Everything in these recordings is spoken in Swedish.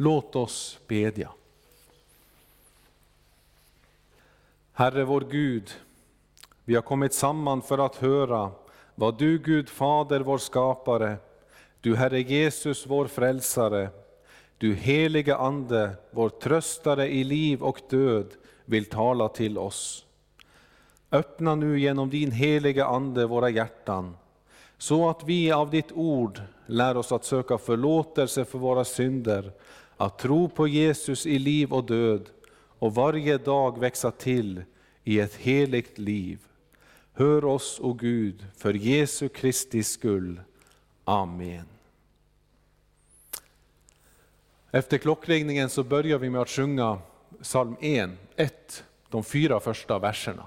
Låt oss bedja. Herre vår Gud, vi har kommit samman för att höra vad du Gud Fader vår skapare, du Herre Jesus vår frälsare, du helige Ande, vår tröstare i liv och död, vill tala till oss. Öppna nu genom din heliga Ande våra hjärtan, så att vi av ditt ord lär oss att söka förlåtelse för våra synder, att tro på Jesus i liv och död och varje dag växa till i ett heligt liv. Hör oss, o Gud, för Jesu Kristi skull. Amen. Efter klockringningen så börjar vi med att sjunga psalm 1, 1, de fyra första verserna.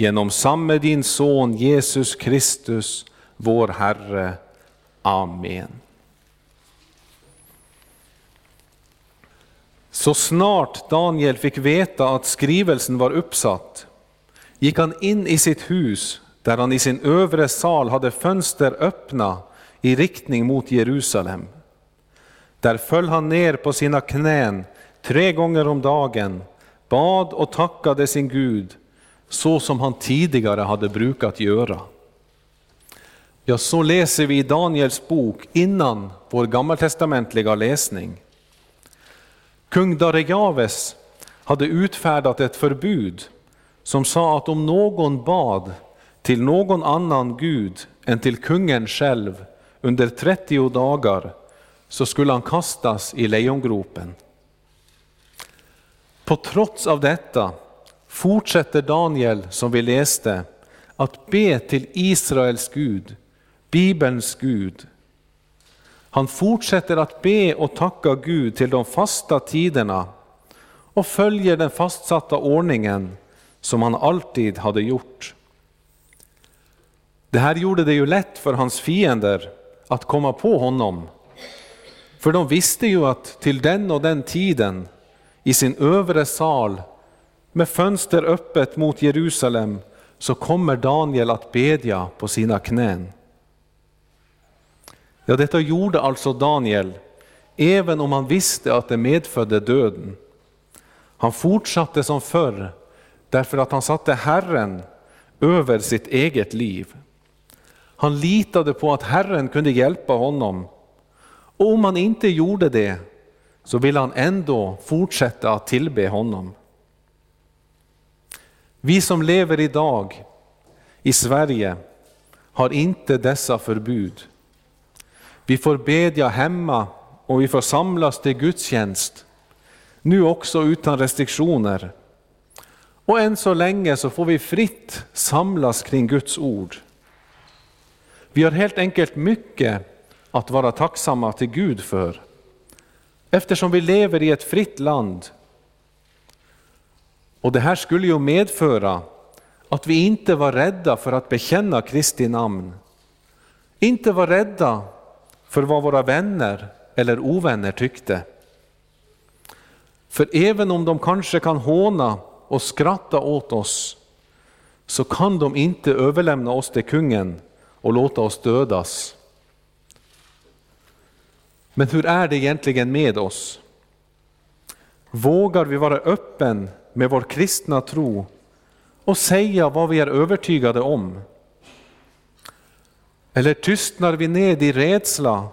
Genom samme din son Jesus Kristus, vår Herre. Amen. Så snart Daniel fick veta att skrivelsen var uppsatt gick han in i sitt hus där han i sin övre sal hade fönster öppna i riktning mot Jerusalem. Där föll han ner på sina knän tre gånger om dagen, bad och tackade sin Gud så som han tidigare hade brukat göra. Ja, så läser vi i Daniels bok innan vår gammaltestamentliga läsning. Kung Darejaves hade utfärdat ett förbud som sa att om någon bad till någon annan gud än till kungen själv under 30 dagar så skulle han kastas i lejongropen. På trots av detta fortsätter Daniel, som vi läste, att be till Israels Gud, Bibelns Gud. Han fortsätter att be och tacka Gud till de fasta tiderna och följer den fastsatta ordningen som han alltid hade gjort. Det här gjorde det ju lätt för hans fiender att komma på honom. För de visste ju att till den och den tiden i sin övre sal med fönster öppet mot Jerusalem så kommer Daniel att bedja på sina knän. Ja, detta gjorde alltså Daniel, även om han visste att det medfödde döden. Han fortsatte som förr, därför att han satte Herren över sitt eget liv. Han litade på att Herren kunde hjälpa honom. Och om han inte gjorde det, så ville han ändå fortsätta att tillbe honom. Vi som lever idag i Sverige har inte dessa förbud. Vi får bedja hemma och vi får samlas till gudstjänst, nu också utan restriktioner. Och än så länge så får vi fritt samlas kring Guds ord. Vi har helt enkelt mycket att vara tacksamma till Gud för, eftersom vi lever i ett fritt land. Och det här skulle ju medföra att vi inte var rädda för att bekänna Kristi namn. Inte var rädda för vad våra vänner eller ovänner tyckte. För även om de kanske kan håna och skratta åt oss, så kan de inte överlämna oss till kungen och låta oss dödas. Men hur är det egentligen med oss? Vågar vi vara öppen med vår kristna tro och säga vad vi är övertygade om? Eller tystnar vi ned i rädsla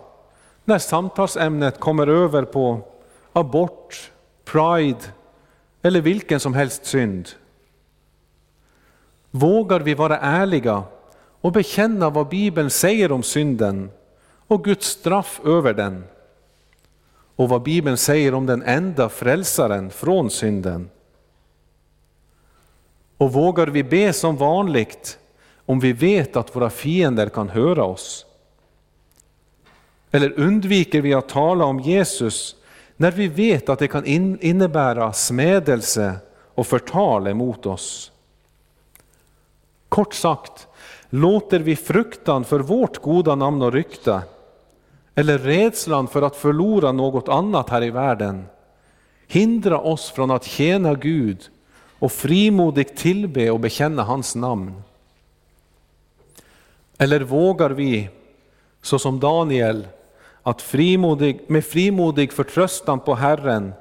när samtalsämnet kommer över på abort, pride eller vilken som helst synd? Vågar vi vara ärliga och bekänna vad Bibeln säger om synden och Guds straff över den och vad Bibeln säger om den enda frälsaren från synden. Och vågar vi be som vanligt om vi vet att våra fiender kan höra oss? Eller undviker vi att tala om Jesus när vi vet att det kan innebära smädelse och förtal emot oss? Kort sagt, Låter vi fruktan för vårt goda namn och rykte eller rädslan för att förlora något annat här i världen hindra oss från att tjäna Gud och frimodigt tillbe och bekänna hans namn? Eller vågar vi, såsom Daniel, att frimodig, med frimodig förtröstan på Herren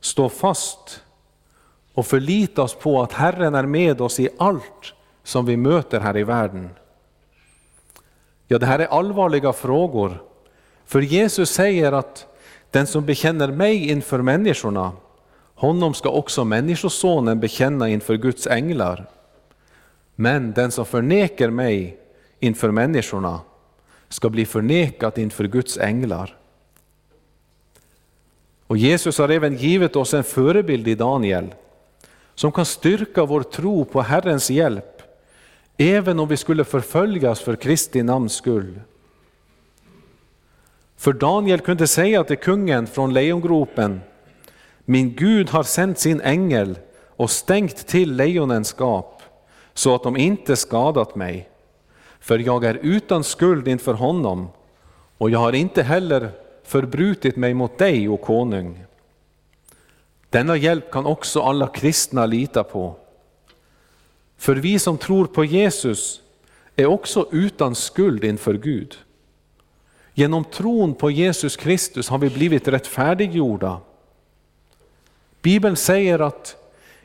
stå fast och förlita oss på att Herren är med oss i allt som vi möter här i världen? Ja, det här är allvarliga frågor. För Jesus säger att den som bekänner mig inför människorna, honom ska också Människosonen bekänna inför Guds änglar. Men den som förnekar mig inför människorna ska bli förnekad inför Guds änglar. Och Jesus har även givit oss en förebild i Daniel som kan styrka vår tro på Herrens hjälp, även om vi skulle förföljas för Kristi namns skull. För Daniel kunde säga till kungen från lejongropen, min Gud har sänt sin ängel och stängt till lejonens gap så att de inte skadat mig. För jag är utan skuld inför honom och jag har inte heller förbrutit mig mot dig, o konung. Denna hjälp kan också alla kristna lita på. För vi som tror på Jesus är också utan skuld inför Gud. Genom tron på Jesus Kristus har vi blivit rättfärdiggjorda. Bibeln säger att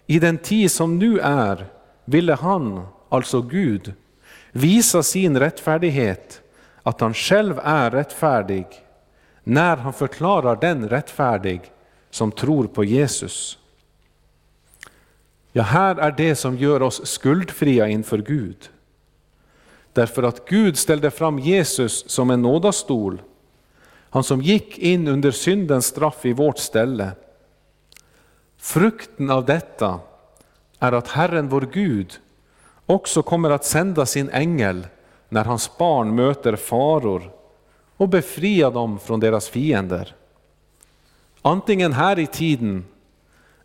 i den tid som nu är ville han, alltså Gud, visa sin rättfärdighet, att han själv är rättfärdig, när han förklarar den rättfärdig som tror på Jesus. Ja, här är det som gör oss skuldfria inför Gud. Därför att Gud ställde fram Jesus som en nådastol, han som gick in under syndens straff i vårt ställe. Frukten av detta är att Herren vår Gud också kommer att sända sin ängel när hans barn möter faror och befria dem från deras fiender. Antingen här i tiden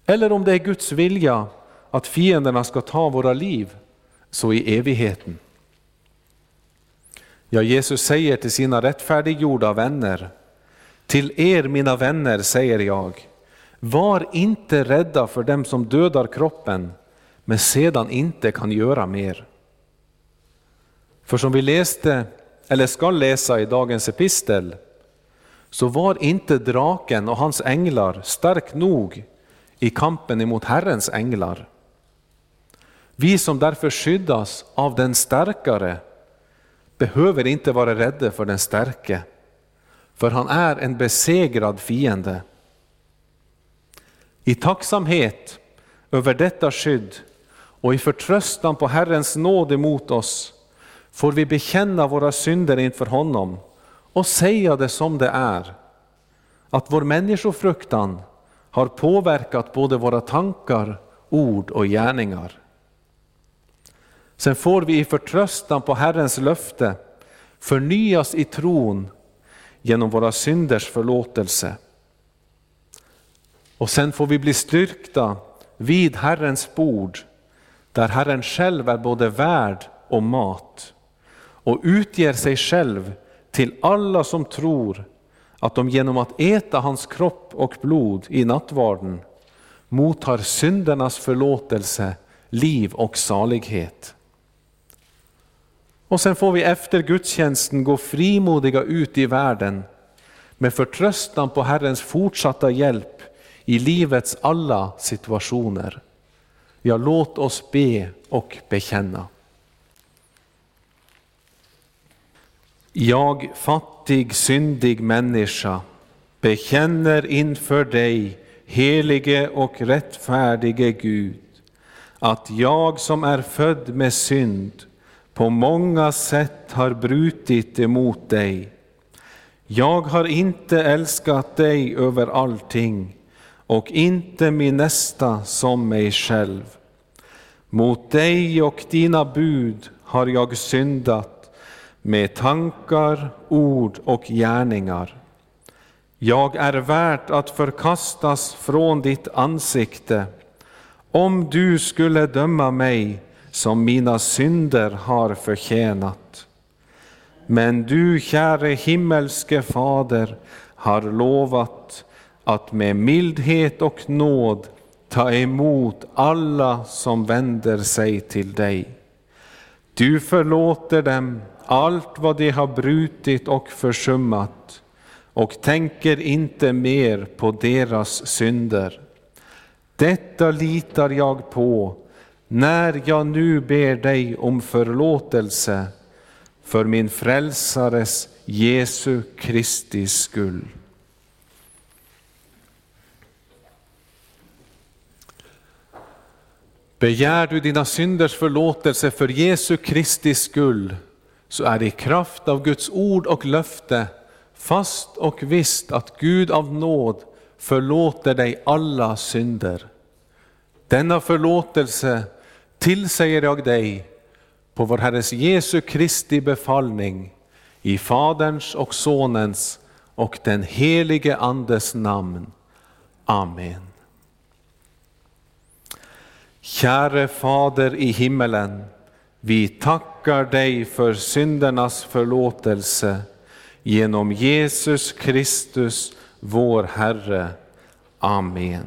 eller om det är Guds vilja att fienderna ska ta våra liv, så i evigheten. Ja, Jesus säger till sina rättfärdiggjorda vänner, till er mina vänner säger jag, var inte rädda för dem som dödar kroppen, men sedan inte kan göra mer. För som vi läste, eller ska läsa i dagens epistel, så var inte draken och hans änglar stark nog i kampen emot Herrens änglar. Vi som därför skyddas av den starkare behöver inte vara rädda för den starke, för han är en besegrad fiende. I tacksamhet över detta skydd och i förtröstan på Herrens nåd emot oss får vi bekänna våra synder inför honom och säga det som det är. Att vår människofruktan har påverkat både våra tankar, ord och gärningar. Sen får vi i förtröstan på Herrens löfte förnyas i tron genom våra synders förlåtelse. Och sen får vi bli styrkta vid Herrens bord, där Herren själv är både värd och mat, och utger sig själv till alla som tror att de genom att äta hans kropp och blod i nattvarden mottar syndernas förlåtelse, liv och salighet. Och sen får vi efter gudstjänsten gå frimodiga ut i världen med förtröstan på Herrens fortsatta hjälp i livets alla situationer. Ja, låt oss be och bekänna. Jag, fattig, syndig människa, bekänner inför dig, helige och rättfärdige Gud, att jag som är född med synd på många sätt har brutit emot dig. Jag har inte älskat dig över allting och inte min nästa som mig själv. Mot dig och dina bud har jag syndat med tankar, ord och gärningar. Jag är värt att förkastas från ditt ansikte. Om du skulle döma mig som mina synder har förtjänat. Men du, käre himmelske Fader, har lovat att med mildhet och nåd ta emot alla som vänder sig till dig. Du förlåter dem allt vad de har brutit och försummat och tänker inte mer på deras synder. Detta litar jag på när jag nu ber dig om förlåtelse för min frälsares Jesu Kristi skull. Begär du dina synders förlåtelse för Jesu Kristi skull, så är det i kraft av Guds ord och löfte fast och visst att Gud av nåd förlåter dig alla synder. Denna förlåtelse tillsäger jag dig på vår Herres Jesu Kristi befallning i Faderns och Sonens och den helige Andes namn. Amen. Käre Fader i himmelen, vi tackar dig för syndernas förlåtelse genom Jesus Kristus, vår Herre. Amen.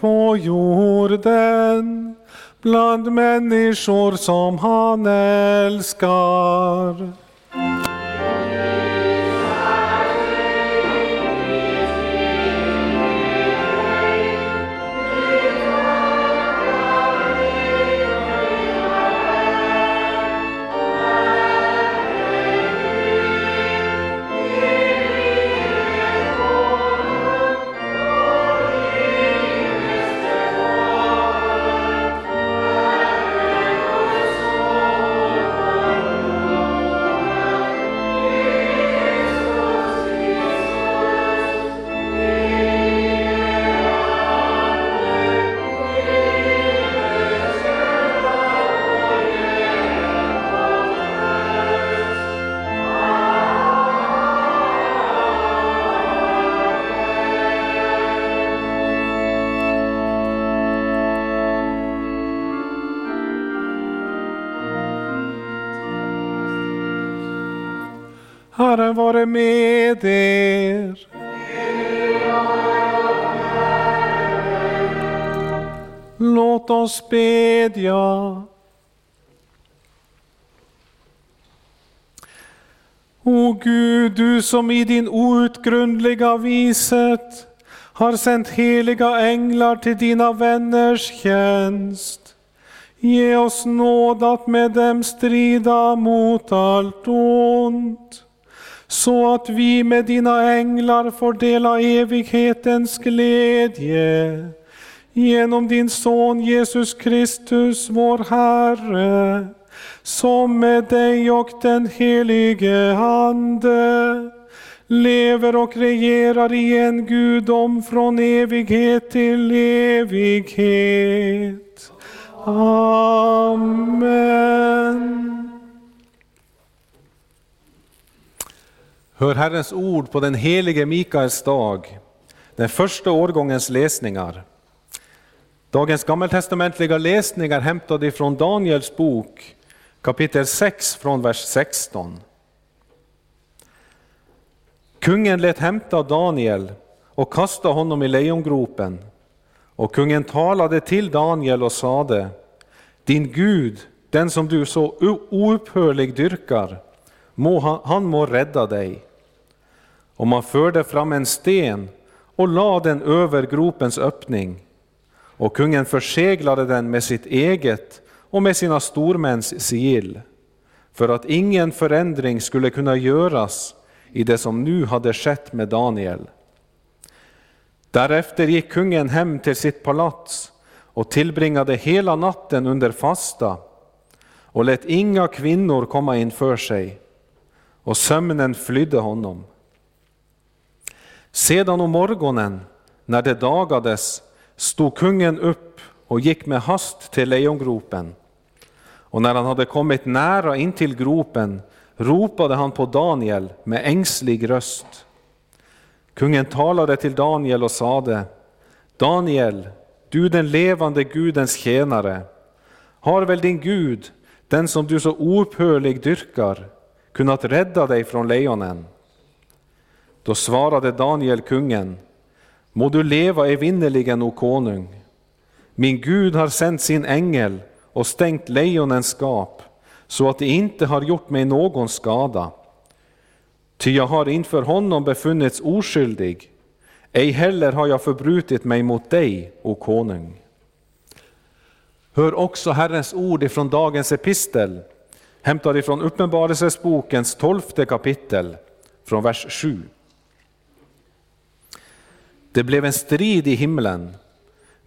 På jorden bland människor som han älskar. Som i din outgrundliga vishet har sänt heliga änglar till dina vänners tjänst. Ge oss nåd att med dem strida mot allt ont så att vi med dina änglar får dela evighetens glädje. Genom din son Jesus Kristus, vår Herre, som med dig och den helige Ande lever och regerar i en gudom från evighet till evighet. Amen. Hör Herrens ord på den helige Mikaels dag, den första årgångens läsningar. Dagens gammaltestamentliga läsningar hämtade från Daniels bok kapitel 6 från vers 16. Kungen lät hämta Daniel och kasta honom i lejongropen. Och kungen talade till Daniel och sade, din Gud, den som du så oupphörlig dyrkar, må han, han må rädda dig. Och man förde fram en sten och lade den över gropens öppning. Och kungen förseglade den med sitt eget och med sina stormäns sigill, för att ingen förändring skulle kunna göras i det som nu hade skett med Daniel. Därefter gick kungen hem till sitt palats och tillbringade hela natten under fasta och lät inga kvinnor komma inför sig, och sömnen flydde honom. Sedan om morgonen, när det dagades, stod kungen upp och gick med hast till lejongropen. Och när han hade kommit nära in till gropen ropade han på Daniel med ängslig röst. Kungen talade till Daniel och sade, Daniel, du den levande Gudens tjänare, har väl din Gud, den som du så oupphörlig dyrkar, kunnat rädda dig från lejonen? Då svarade Daniel kungen, må du leva evinnerligen, o konung. Min Gud har sänt sin ängel och stängt lejonens gap, så att det inte har gjort mig någon skada. Ty jag har inför honom befunnits oskyldig, ej heller har jag förbrutit mig mot dig, o konung. Hör också Herrens ord ifrån dagens epistel, hämtad ifrån Uppenbarelsesbokens tolfte kapitel, från vers 7. Det blev en strid i himlen.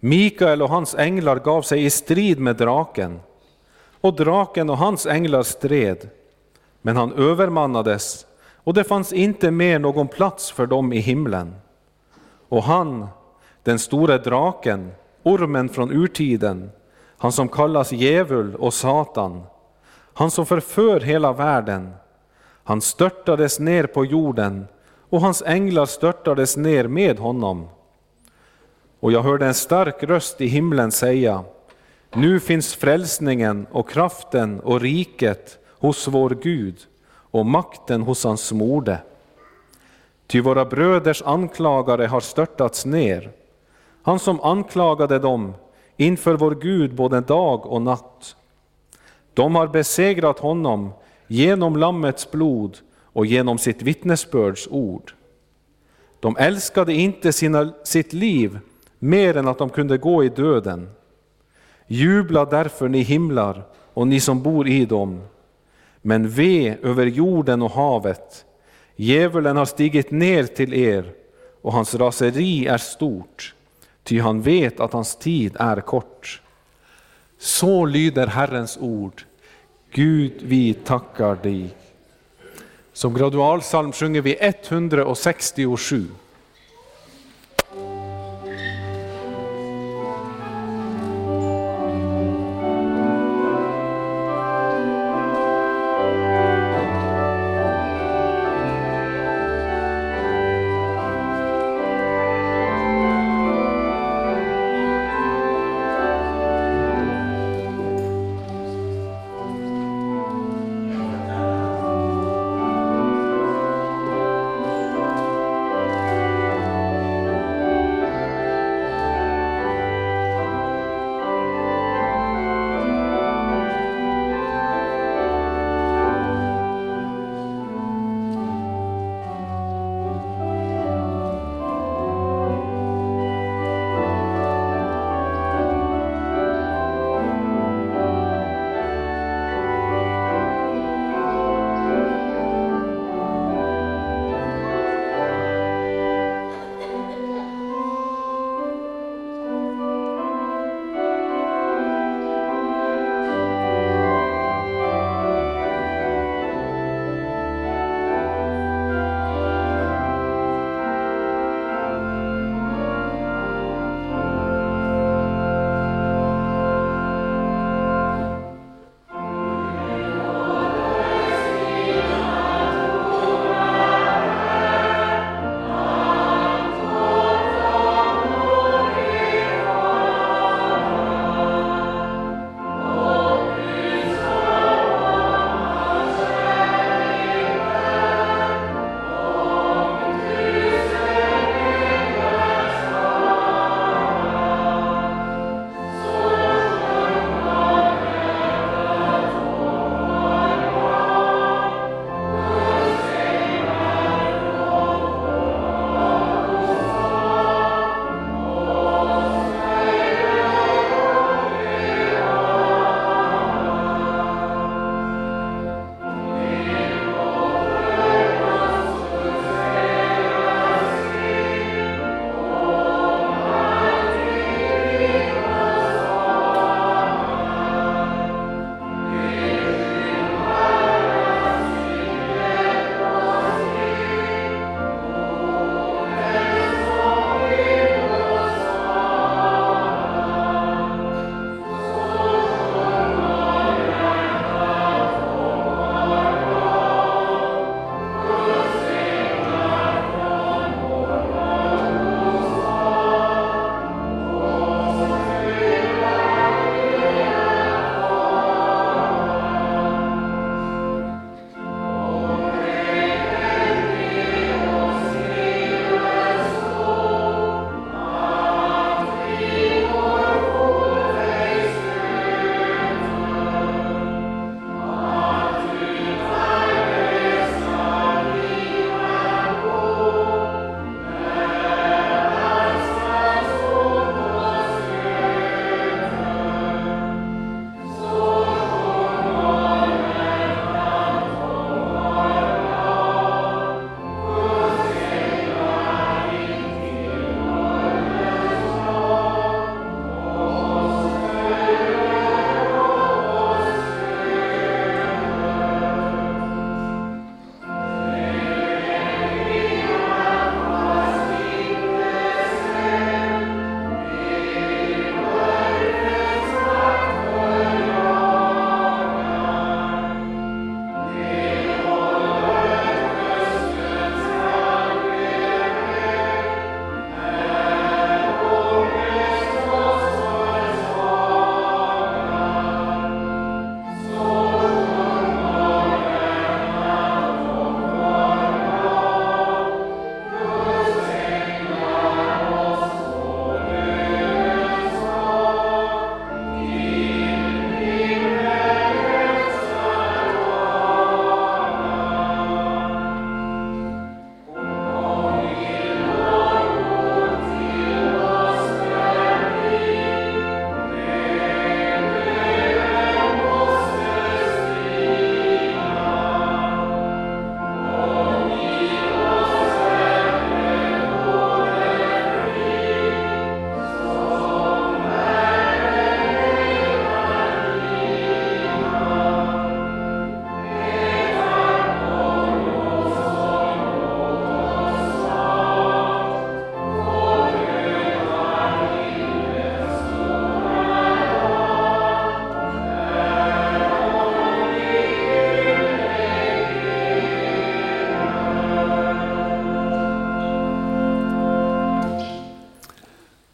Mikael och hans änglar gav sig i strid med draken, och draken och hans änglar stred, men han övermannades, och det fanns inte mer någon plats för dem i himlen. Och han, den store draken, ormen från urtiden, han som kallas djävul och Satan, han som förför hela världen, han störtades ner på jorden och hans änglar störtades ner med honom. Och jag hörde en stark röst i himlen säga, nu finns frälsningen och kraften och riket hos vår Gud och makten hos hans smorde. Ty våra bröders anklagare har störtats ner, han som anklagade dem inför vår Gud både dag och natt. De har besegrat honom genom Lammets blod och genom sitt vittnesbörds ord. De älskade inte sina, sitt liv mer än att de kunde gå i döden. Jubla därför ni himlar och ni som bor i dem. Men ve över jorden och havet. Djävulen har stigit ner till er och hans raseri är stort, ty han vet att hans tid är kort. Så lyder Herrens ord. Gud, vi tackar dig. Som gradualsalm sjunger vi 167.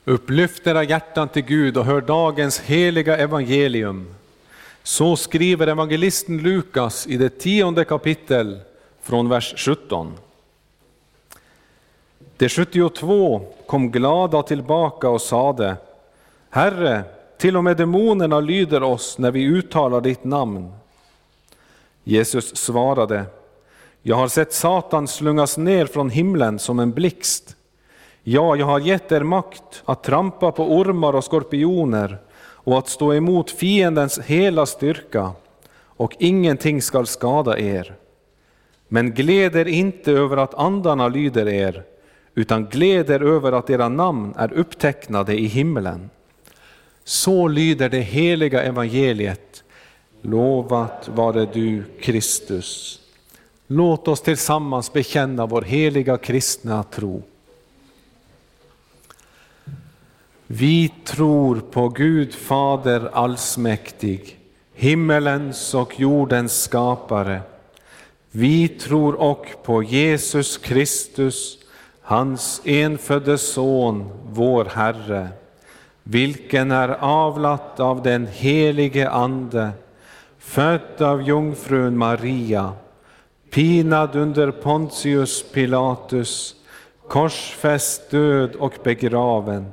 Upplyft era hjärtan till Gud och hör dagens heliga evangelium. Så skriver evangelisten Lukas i det tionde kapitel från vers 17. De 72 kom glada tillbaka och sade, Herre, till och med demonerna lyder oss när vi uttalar ditt namn. Jesus svarade, Jag har sett Satan slungas ner från himlen som en blixt. Ja, jag har gett er makt att trampa på ormar och skorpioner och att stå emot fiendens hela styrka, och ingenting skall skada er. Men gläd er inte över att andarna lyder er, utan gläd er över att era namn är upptecknade i himlen. Så lyder det heliga evangeliet. Lovat vare du, Kristus. Låt oss tillsammans bekänna vår heliga kristna tro. Vi tror på Gud Fader allsmäktig, himmelens och jordens skapare. Vi tror också på Jesus Kristus, hans enfödde Son, vår Herre, vilken är avlat av den helige Ande, född av jungfrun Maria, pinad under Pontius Pilatus, korsfäst, död och begraven,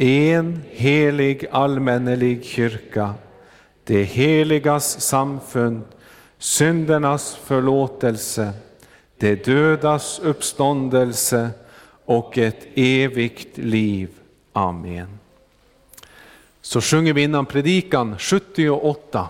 en helig allmännelig kyrka, det heligas samfund, syndernas förlåtelse, det dödas uppståndelse och ett evigt liv. Amen. Så sjunger vi innan predikan 78.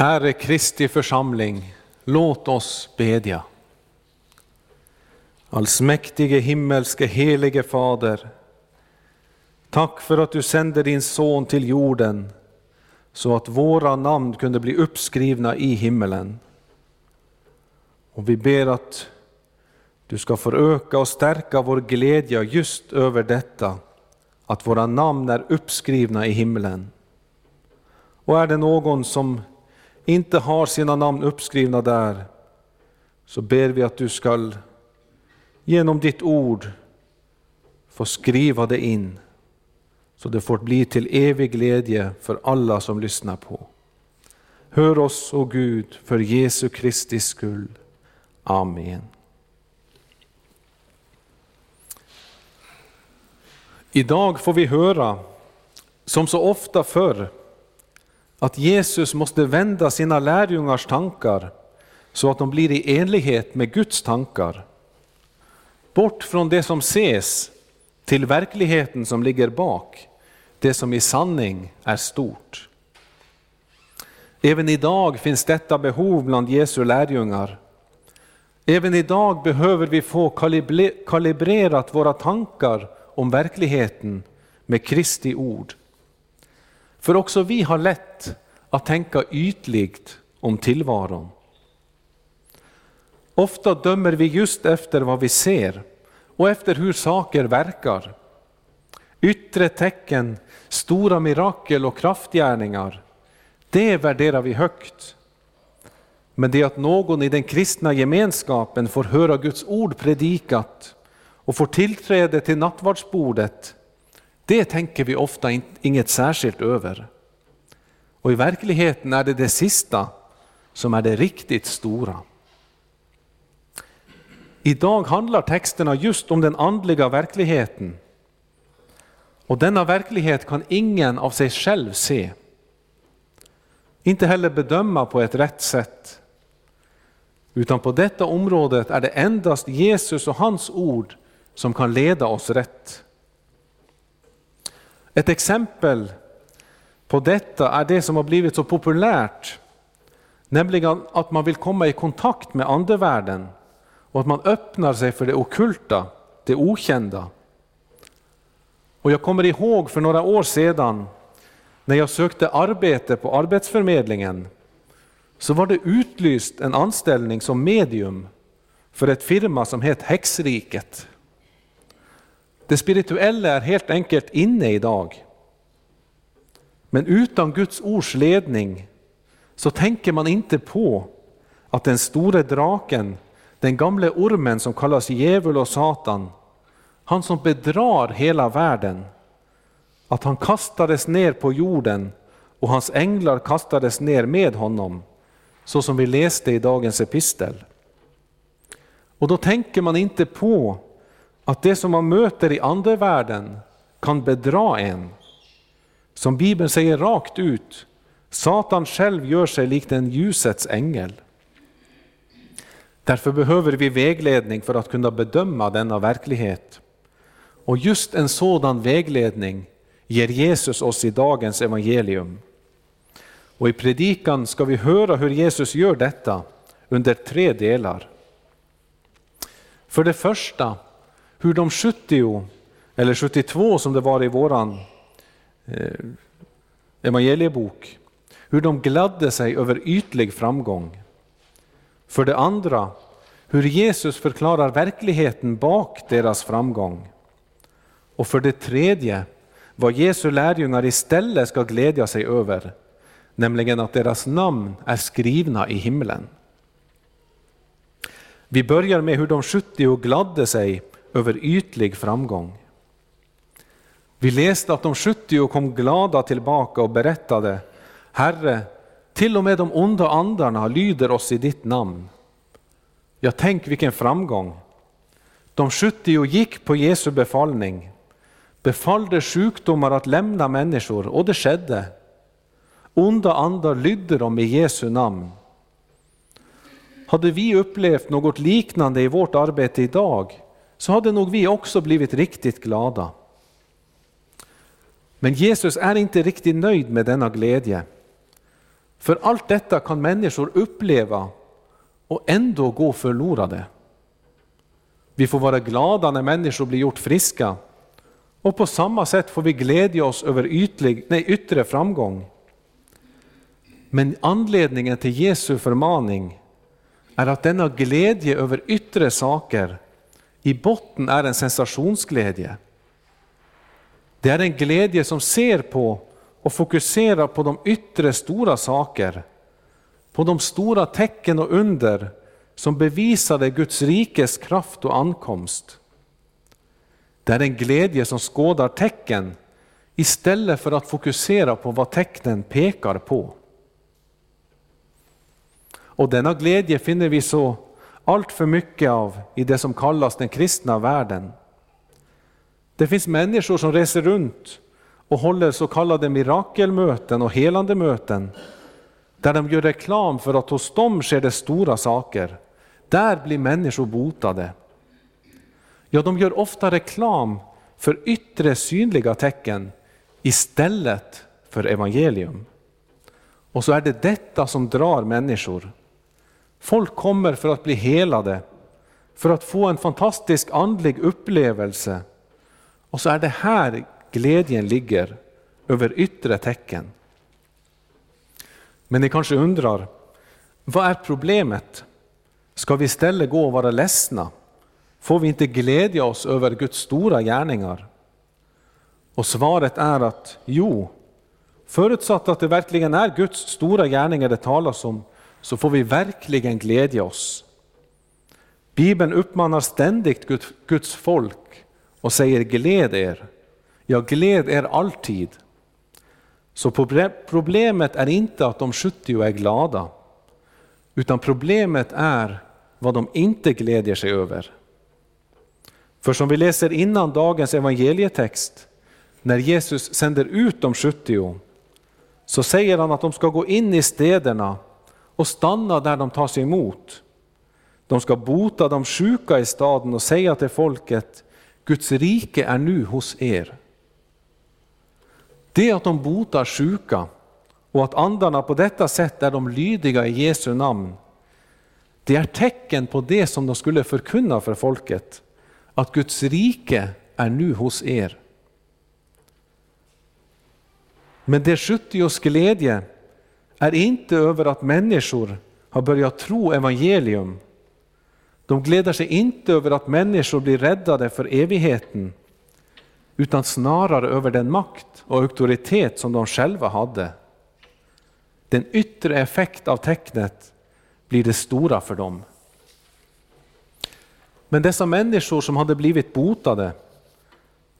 Käre Kristi församling, låt oss bedja. Allsmäktige himmelske helige Fader, tack för att du sände din son till jorden så att våra namn kunde bli uppskrivna i himmelen. Och vi ber att du ska föröka och stärka vår glädje just över detta, att våra namn är uppskrivna i himlen. Och är det någon som inte har sina namn uppskrivna där, så ber vi att du skall genom ditt ord få skriva det in, så det får bli till evig glädje för alla som lyssnar på. Hör oss, o Gud, för Jesu Kristi skull. Amen. Idag får vi höra, som så ofta förr, att Jesus måste vända sina lärjungars tankar så att de blir i enlighet med Guds tankar. Bort från det som ses till verkligheten som ligger bak, det som i sanning är stort. Även idag finns detta behov bland Jesu lärjungar. Även idag behöver vi få kalibrerat våra tankar om verkligheten med Kristi ord. För också vi har lätt att tänka ytligt om tillvaron. Ofta dömer vi just efter vad vi ser och efter hur saker verkar. Yttre tecken, stora mirakel och kraftgärningar, det värderar vi högt. Men det att någon i den kristna gemenskapen får höra Guds ord predikat och får tillträde till nattvardsbordet, det tänker vi ofta inget särskilt över. Och i verkligheten är det det sista som är det riktigt stora. Idag handlar texterna just om den andliga verkligheten. Och denna verklighet kan ingen av sig själv se. Inte heller bedöma på ett rätt sätt. Utan på detta området är det endast Jesus och hans ord som kan leda oss rätt. Ett exempel på detta är det som har blivit så populärt, nämligen att man vill komma i kontakt med andevärlden och att man öppnar sig för det okulta, det okända. Och jag kommer ihåg för några år sedan när jag sökte arbete på Arbetsförmedlingen så var det utlyst en anställning som medium för ett firma som heter Häxriket. Det spirituella är helt enkelt inne idag. Men utan Guds ords ledning så tänker man inte på att den store draken, den gamle ormen som kallas djävul och Satan, han som bedrar hela världen, att han kastades ner på jorden och hans änglar kastades ner med honom, så som vi läste i dagens epistel. Och då tänker man inte på att det som man möter i andevärlden kan bedra en. Som Bibeln säger rakt ut, Satan själv gör sig likt en ljusets ängel. Därför behöver vi vägledning för att kunna bedöma denna verklighet. Och just en sådan vägledning ger Jesus oss i dagens evangelium. Och i predikan ska vi höra hur Jesus gör detta under tre delar. För det första hur de 70, eller 72 som det var i våran eh, evangeliebok, hur de gladde sig över ytlig framgång. För det andra, hur Jesus förklarar verkligheten bak deras framgång. Och för det tredje, vad Jesu lärjungar istället ska glädja sig över, nämligen att deras namn är skrivna i himlen. Vi börjar med hur de 70 gladde sig över ytlig framgång. Vi läste att de 70 kom glada tillbaka och berättade, Herre, till och med de onda andarna lyder oss i ditt namn. Ja, tänk vilken framgång! De 70 gick på Jesu befallning, befallde sjukdomar att lämna människor och det skedde. Onda andar lydde dem i Jesu namn. Hade vi upplevt något liknande i vårt arbete idag så hade nog vi också blivit riktigt glada. Men Jesus är inte riktigt nöjd med denna glädje. För allt detta kan människor uppleva och ändå gå förlorade. Vi får vara glada när människor blir gjort friska och på samma sätt får vi glädja oss över ytlig, nej, yttre framgång. Men anledningen till Jesu förmaning är att denna glädje över yttre saker i botten är en sensationsglädje. Det är en glädje som ser på och fokuserar på de yttre stora saker, på de stora tecken och under som bevisade Guds rikes kraft och ankomst. Det är en glädje som skådar tecken istället för att fokusera på vad tecknen pekar på. Och denna glädje finner vi så allt för mycket av i det som kallas den kristna världen. Det finns människor som reser runt och håller så kallade mirakelmöten och helande möten där de gör reklam för att hos dem sker det stora saker. Där blir människor botade. Ja, de gör ofta reklam för yttre synliga tecken istället för evangelium. Och så är det detta som drar människor. Folk kommer för att bli helade, för att få en fantastisk andlig upplevelse. Och så är det här glädjen ligger, över yttre tecken. Men ni kanske undrar, vad är problemet? Ska vi istället gå och vara ledsna? Får vi inte glädja oss över Guds stora gärningar? Och svaret är att jo, förutsatt att det verkligen är Guds stora gärningar det talas om, så får vi verkligen glädja oss. Bibeln uppmanar ständigt Guds folk och säger gläd er. Ja, gläd er alltid. Så problemet är inte att de 70 är glada, utan problemet är vad de inte glädjer sig över. För som vi läser innan dagens evangelietext, när Jesus sänder ut de 70, så säger han att de ska gå in i städerna och stanna där de tas emot. De ska bota de sjuka i staden och säga till folket, Guds rike är nu hos er. Det att de botar sjuka och att andarna på detta sätt är de lydiga i Jesu namn, det är tecken på det som de skulle förkunna för folket, att Guds rike är nu hos er. Men det 70 glädje är inte över att människor har börjat tro evangelium. De gläder sig inte över att människor blir räddade för evigheten, utan snarare över den makt och auktoritet som de själva hade. Den yttre effekt av tecknet blir det stora för dem. Men dessa människor som hade blivit botade,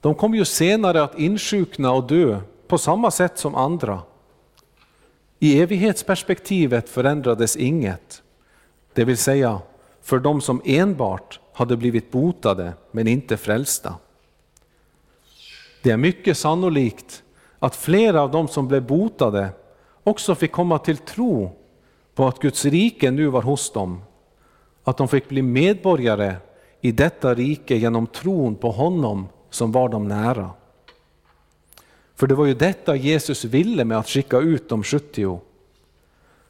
de kom ju senare att insjukna och dö på samma sätt som andra. I evighetsperspektivet förändrades inget, det vill säga för de som enbart hade blivit botade men inte frälsta. Det är mycket sannolikt att flera av dem som blev botade också fick komma till tro på att Guds rike nu var hos dem, att de fick bli medborgare i detta rike genom tron på honom som var dem nära. För det var ju detta Jesus ville med att skicka ut de 70.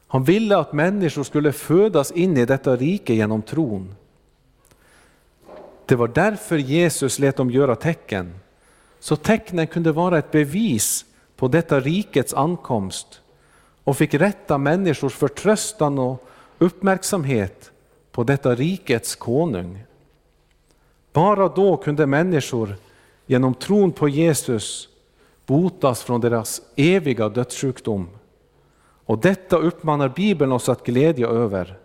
Han ville att människor skulle födas in i detta rike genom tron. Det var därför Jesus lät dem göra tecken, så tecknen kunde vara ett bevis på detta rikets ankomst och fick rätta människors förtröstan och uppmärksamhet på detta rikets konung. Bara då kunde människor genom tron på Jesus botas från deras eviga dödssjukdom. Och detta uppmanar Bibeln oss att glädja över,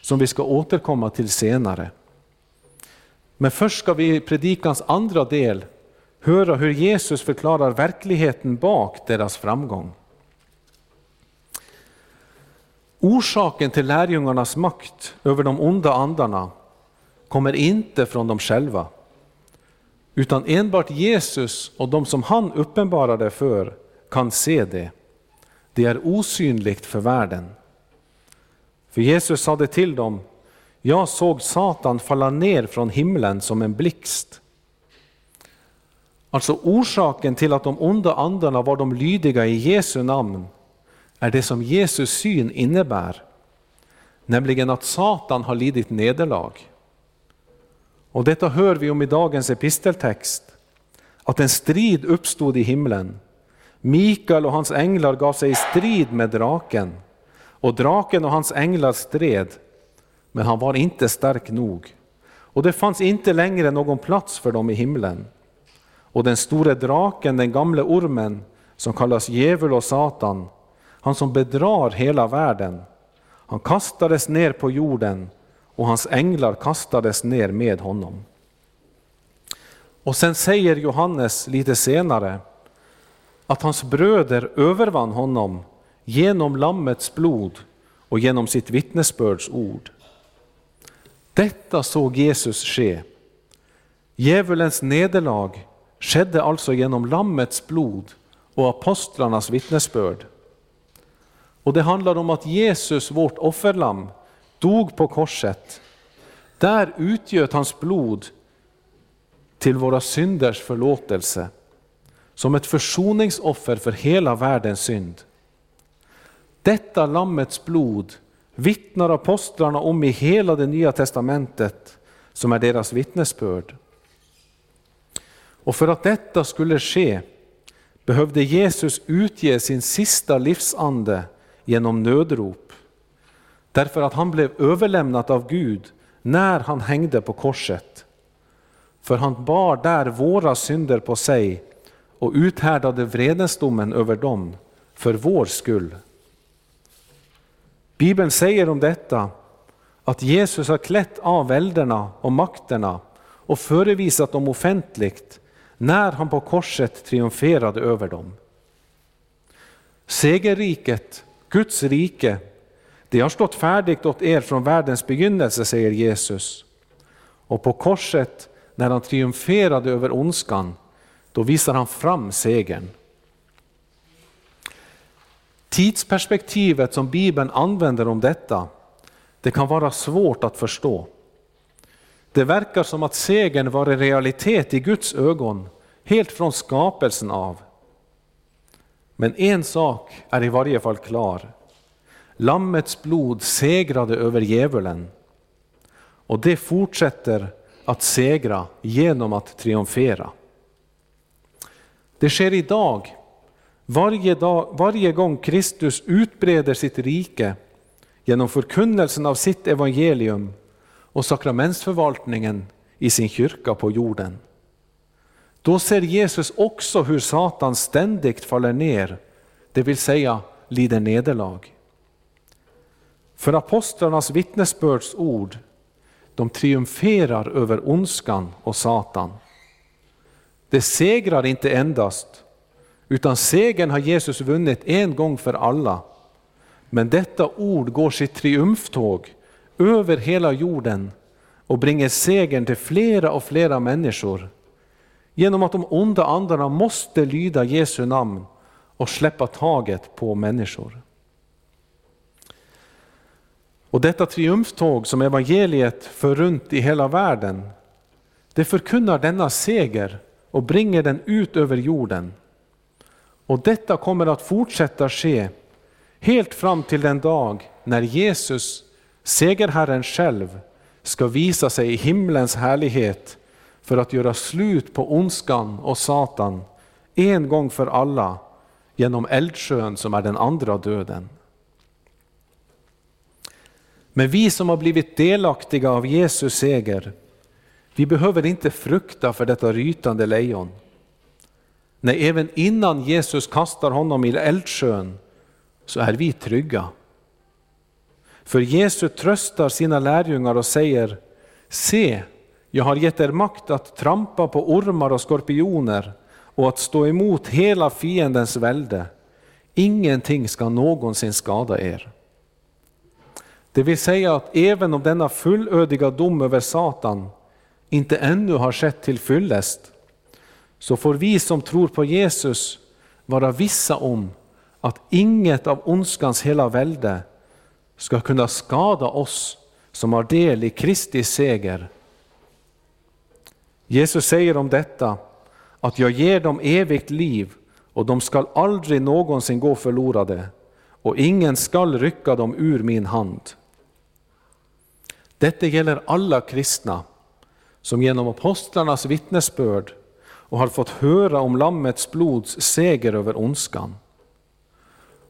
som vi ska återkomma till senare. Men först ska vi i predikans andra del höra hur Jesus förklarar verkligheten bak deras framgång. Orsaken till lärjungarnas makt över de onda andarna kommer inte från dem själva, utan enbart Jesus och de som han uppenbarade för kan se det. Det är osynligt för världen. För Jesus sade till dem, jag såg Satan falla ner från himlen som en blixt. Alltså orsaken till att de onda andarna var de lydiga i Jesu namn är det som Jesus syn innebär, nämligen att Satan har lidit nederlag. Och detta hör vi om i dagens episteltext, att en strid uppstod i himlen. Mikael och hans änglar gav sig i strid med draken, och draken och hans änglar stred, men han var inte stark nog. Och det fanns inte längre någon plats för dem i himlen. Och den store draken, den gamle ormen, som kallas djävul och Satan, han som bedrar hela världen, han kastades ner på jorden och hans änglar kastades ner med honom. Och sen säger Johannes lite senare att hans bröder övervann honom genom Lammets blod och genom sitt vittnesbörds ord. Detta såg Jesus ske. Djävulens nederlag skedde alltså genom Lammets blod och apostlarnas vittnesbörd. Och det handlar om att Jesus, vårt offerlamm, dog på korset. Där utgöt hans blod till våra synders förlåtelse, som ett försoningsoffer för hela världens synd. Detta Lammets blod vittnar apostlarna om i hela det nya testamentet, som är deras vittnesbörd. Och för att detta skulle ske behövde Jesus utge sin sista livsande genom nödrop, därför att han blev överlämnad av Gud när han hängde på korset. För han bar där våra synder på sig och uthärdade vredesdomen över dem för vår skull. Bibeln säger om detta att Jesus har klätt av välderna och makterna och förevisat dem offentligt när han på korset triumferade över dem. Segerriket, Guds rike, det har stått färdigt åt er från världens begynnelse, säger Jesus. Och på korset, när han triumferade över ondskan, då visar han fram segern. Tidsperspektivet som Bibeln använder om detta, det kan vara svårt att förstå. Det verkar som att segern var en realitet i Guds ögon, helt från skapelsen av. Men en sak är i varje fall klar. Lammets blod segrade över djävulen och det fortsätter att segra genom att triumfera. Det sker idag varje, dag, varje gång Kristus utbreder sitt rike genom förkunnelsen av sitt evangelium och sakramentsförvaltningen i sin kyrka på jorden. Då ser Jesus också hur Satan ständigt faller ner, det vill säga lider nederlag. För apostlarnas vittnesbördsord de triumferar över ondskan och Satan. Det segrar inte endast, utan segern har Jesus vunnit en gång för alla. Men detta ord går sitt triumftåg över hela jorden och bringar segern till flera och flera människor genom att de onda andarna måste lyda Jesu namn och släppa taget på människor. Och detta triumftåg som evangeliet för runt i hela världen, det förkunnar denna seger och bringar den ut över jorden. Och detta kommer att fortsätta ske helt fram till den dag när Jesus, segerherren själv, ska visa sig i himlens härlighet för att göra slut på ondskan och Satan en gång för alla genom eldsjön som är den andra döden. Men vi som har blivit delaktiga av Jesus seger, vi behöver inte frukta för detta rytande lejon. Nej, även innan Jesus kastar honom i eldsjön så är vi trygga. För Jesus tröstar sina lärjungar och säger, se, jag har gett er makt att trampa på ormar och skorpioner och att stå emot hela fiendens välde. Ingenting ska någonsin skada er. Det vill säga att även om denna fullödiga dom över Satan inte ännu har skett till fyllest, så får vi som tror på Jesus vara vissa om att inget av ondskans hela välde ska kunna skada oss som har del i Kristi seger Jesus säger om detta att jag ger dem evigt liv och de skall aldrig någonsin gå förlorade och ingen skall rycka dem ur min hand. Detta gäller alla kristna som genom apostlarnas vittnesbörd och har fått höra om Lammets blods seger över ondskan.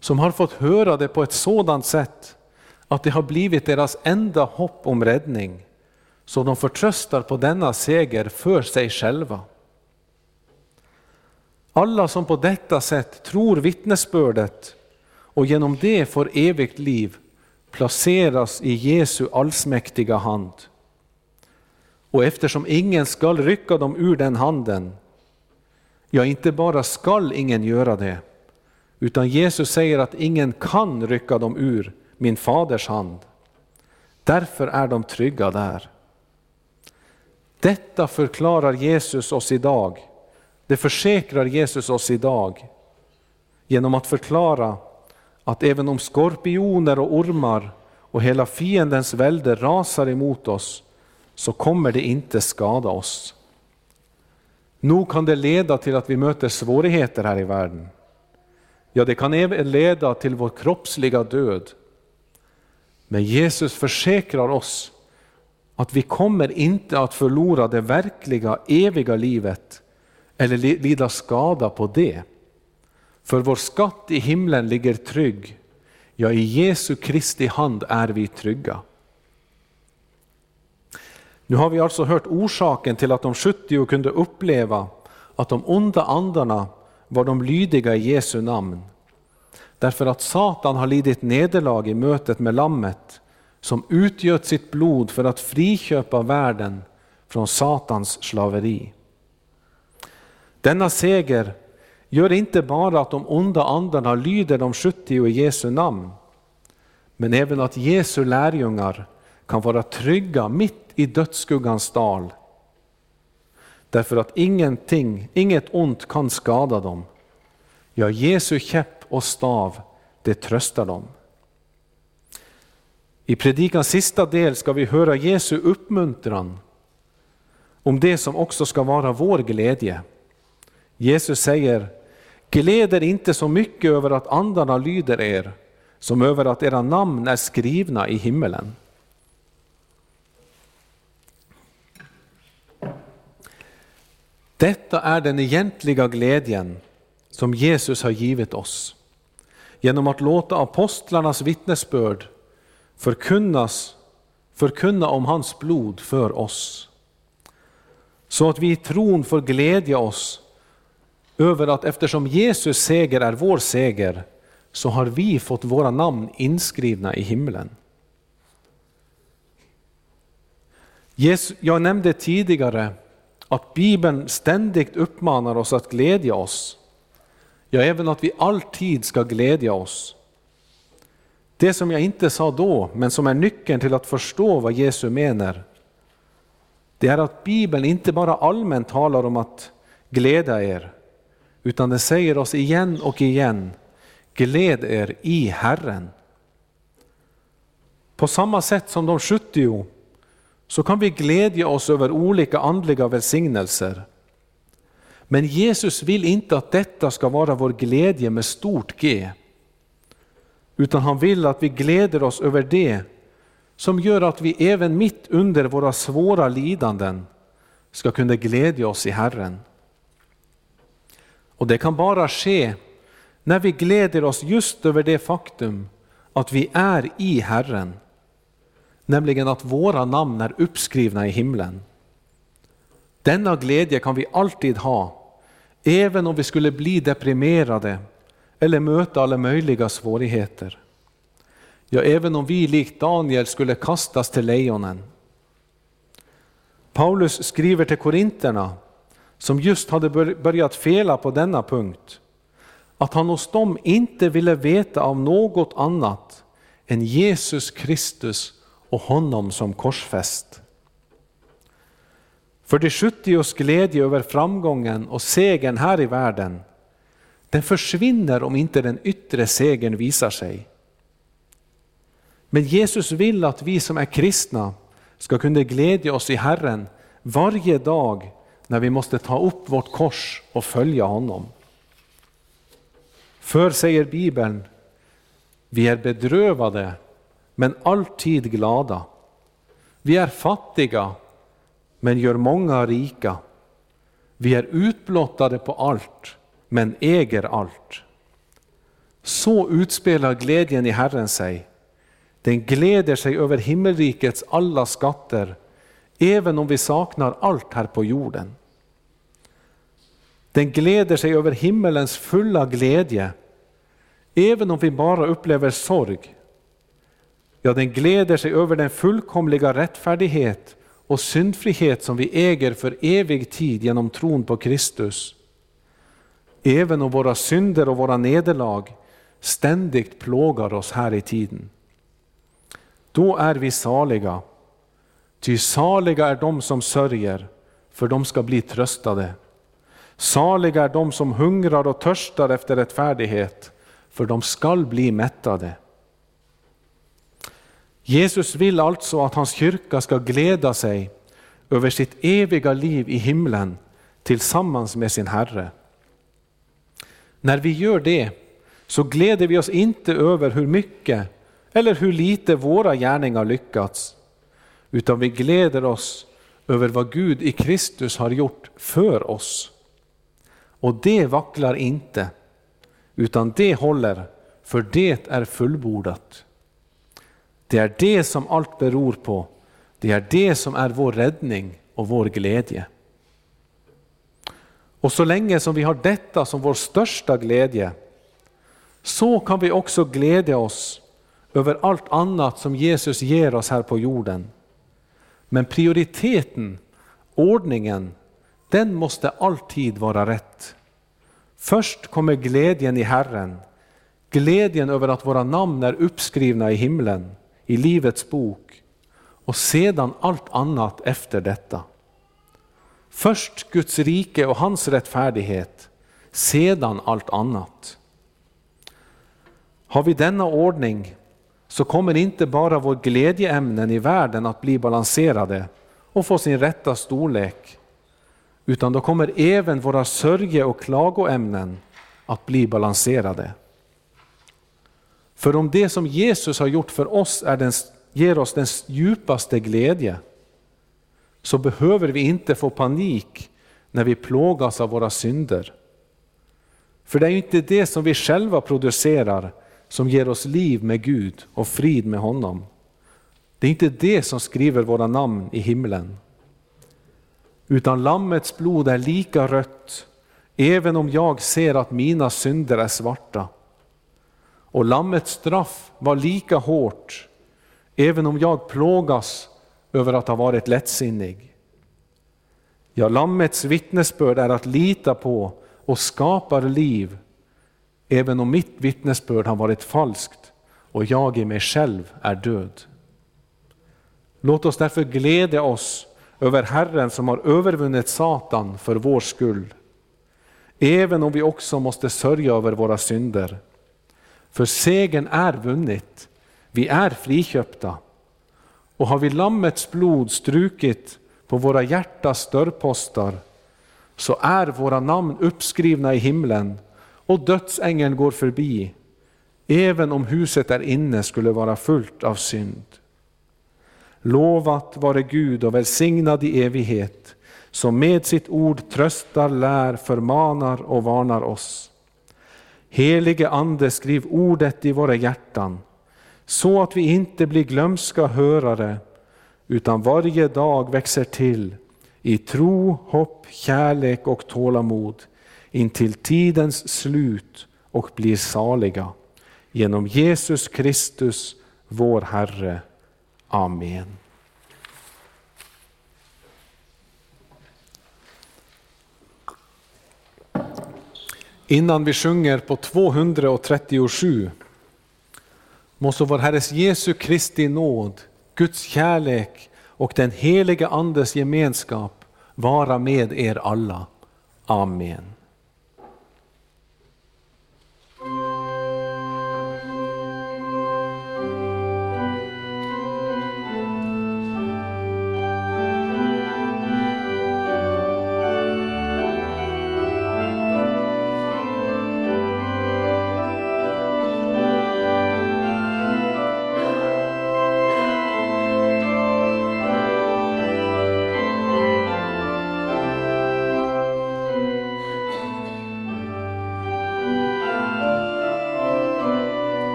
Som har fått höra det på ett sådant sätt att det har blivit deras enda hopp om räddning, så de förtröstar på denna seger för sig själva. Alla som på detta sätt tror vittnesbördet och genom det får evigt liv placeras i Jesu allsmäktiga hand. Och eftersom ingen skall rycka dem ur den handen, ja inte bara skall ingen göra det, utan Jesus säger att ingen kan rycka dem ur min faders hand. Därför är de trygga där. Detta förklarar Jesus oss idag. Det försäkrar Jesus oss idag genom att förklara att även om skorpioner och ormar och hela fiendens välde rasar emot oss så kommer det inte skada oss. Nog kan det leda till att vi möter svårigheter här i världen. Ja, det kan även leda till vår kroppsliga död. Men Jesus försäkrar oss att vi kommer inte att förlora det verkliga, eviga livet eller lida skada på det. För vår skatt i himlen ligger trygg. Ja, i Jesu Kristi hand är vi trygga. Nu har vi alltså hört orsaken till att de 70 kunde uppleva att de onda andarna var de lydiga i Jesu namn. Därför att Satan har lidit nederlag i mötet med Lammet som utgöt sitt blod för att friköpa världen från Satans slaveri. Denna seger gör inte bara att de onda andarna lyder de 70 i Jesu namn, men även att Jesu lärjungar kan vara trygga mitt i dödsskuggans dal. Därför att ingenting, inget ont kan skada dem. Ja, Jesu käpp och stav, det tröstar dem. I predikans sista del ska vi höra Jesu uppmuntran om det som också ska vara vår glädje. Jesus säger, gläder inte så mycket över att andarna lyder er, som över att era namn är skrivna i himmelen. Detta är den egentliga glädjen som Jesus har givit oss. Genom att låta apostlarnas vittnesbörd förkunnas, förkunna om hans blod för oss. Så att vi i tron får glädja oss över att eftersom Jesus seger är vår seger, så har vi fått våra namn inskrivna i himlen. Jag nämnde tidigare att Bibeln ständigt uppmanar oss att glädja oss. Ja, även att vi alltid ska glädja oss. Det som jag inte sa då, men som är nyckeln till att förstå vad Jesus menar, det är att Bibeln inte bara allmänt talar om att glädja er, utan den säger oss igen och igen, gläd er i Herren. På samma sätt som de 70 så kan vi glädja oss över olika andliga välsignelser. Men Jesus vill inte att detta ska vara vår glädje med stort G. Utan han vill att vi gläder oss över det som gör att vi även mitt under våra svåra lidanden ska kunna glädja oss i Herren. Och det kan bara ske när vi gläder oss just över det faktum att vi är i Herren nämligen att våra namn är uppskrivna i himlen. Denna glädje kan vi alltid ha, även om vi skulle bli deprimerade eller möta alla möjliga svårigheter. Ja, även om vi likt Daniel skulle kastas till lejonen. Paulus skriver till korinterna, som just hade börjat fela på denna punkt, att han hos dem inte ville veta av något annat än Jesus Kristus och honom som korsfäst. För de sjuttios glädje över framgången och segern här i världen, den försvinner om inte den yttre segern visar sig. Men Jesus vill att vi som är kristna ska kunna glädja oss i Herren varje dag när vi måste ta upp vårt kors och följa honom. För, säger Bibeln, Vi är bedrövade, men alltid glada. Vi är fattiga, men gör många rika. Vi är utblottade på allt, men äger allt. Så utspelar glädjen i Herren sig. Den gläder sig över himmelrikets alla skatter, även om vi saknar allt här på jorden. Den gläder sig över himmelens fulla glädje, även om vi bara upplever sorg. Ja, den gläder sig över den fullkomliga rättfärdighet och syndfrihet som vi äger för evig tid genom tron på Kristus. Även om våra synder och våra nederlag ständigt plågar oss här i tiden. Då är vi saliga, ty saliga är de som sörjer, för de ska bli tröstade. Saliga är de som hungrar och törstar efter rättfärdighet, för de skall bli mättade. Jesus vill alltså att hans kyrka ska glädja sig över sitt eviga liv i himlen tillsammans med sin Herre. När vi gör det så gläder vi oss inte över hur mycket eller hur lite våra gärningar lyckats, utan vi gläder oss över vad Gud i Kristus har gjort för oss. Och det vacklar inte, utan det håller, för det är fullbordat. Det är det som allt beror på. Det är det som är vår räddning och vår glädje. Och så länge som vi har detta som vår största glädje, så kan vi också glädja oss över allt annat som Jesus ger oss här på jorden. Men prioriteten, ordningen, den måste alltid vara rätt. Först kommer glädjen i Herren, glädjen över att våra namn är uppskrivna i himlen i Livets bok och sedan allt annat efter detta. Först Guds rike och hans rättfärdighet, sedan allt annat. Har vi denna ordning så kommer inte bara vår glädjeämnen i världen att bli balanserade och få sin rätta storlek, utan då kommer även våra sörje och klagoämnen att bli balanserade. För om det som Jesus har gjort för oss är den, ger oss den djupaste glädje, så behöver vi inte få panik när vi plågas av våra synder. För det är ju inte det som vi själva producerar som ger oss liv med Gud och frid med honom. Det är inte det som skriver våra namn i himlen. Utan Lammets blod är lika rött, även om jag ser att mina synder är svarta. Och Lammets straff var lika hårt, även om jag plågas över att ha varit lättsinnig. Ja, Lammets vittnesbörd är att lita på och skapar liv, även om mitt vittnesbörd har varit falskt och jag i mig själv är död. Låt oss därför glädja oss över Herren som har övervunnit Satan för vår skull, även om vi också måste sörja över våra synder. För segern är vunnit, vi är friköpta. Och har vi Lammets blod strukit på våra hjärtas dörrpostar så är våra namn uppskrivna i himlen och dödsängeln går förbi, även om huset där inne skulle vara fullt av synd. Lovat vare Gud och välsignad i evighet, som med sitt ord tröstar, lär, förmanar och varnar oss. Helige Ande, skriv ordet i våra hjärtan, så att vi inte blir glömska hörare, utan varje dag växer till i tro, hopp, kärlek och tålamod intill tidens slut och blir saliga. Genom Jesus Kristus, vår Herre. Amen. Innan vi sjunger på 237 må så vår Herres Jesu Kristi nåd, Guds kärlek och den helige Andes gemenskap vara med er alla. Amen.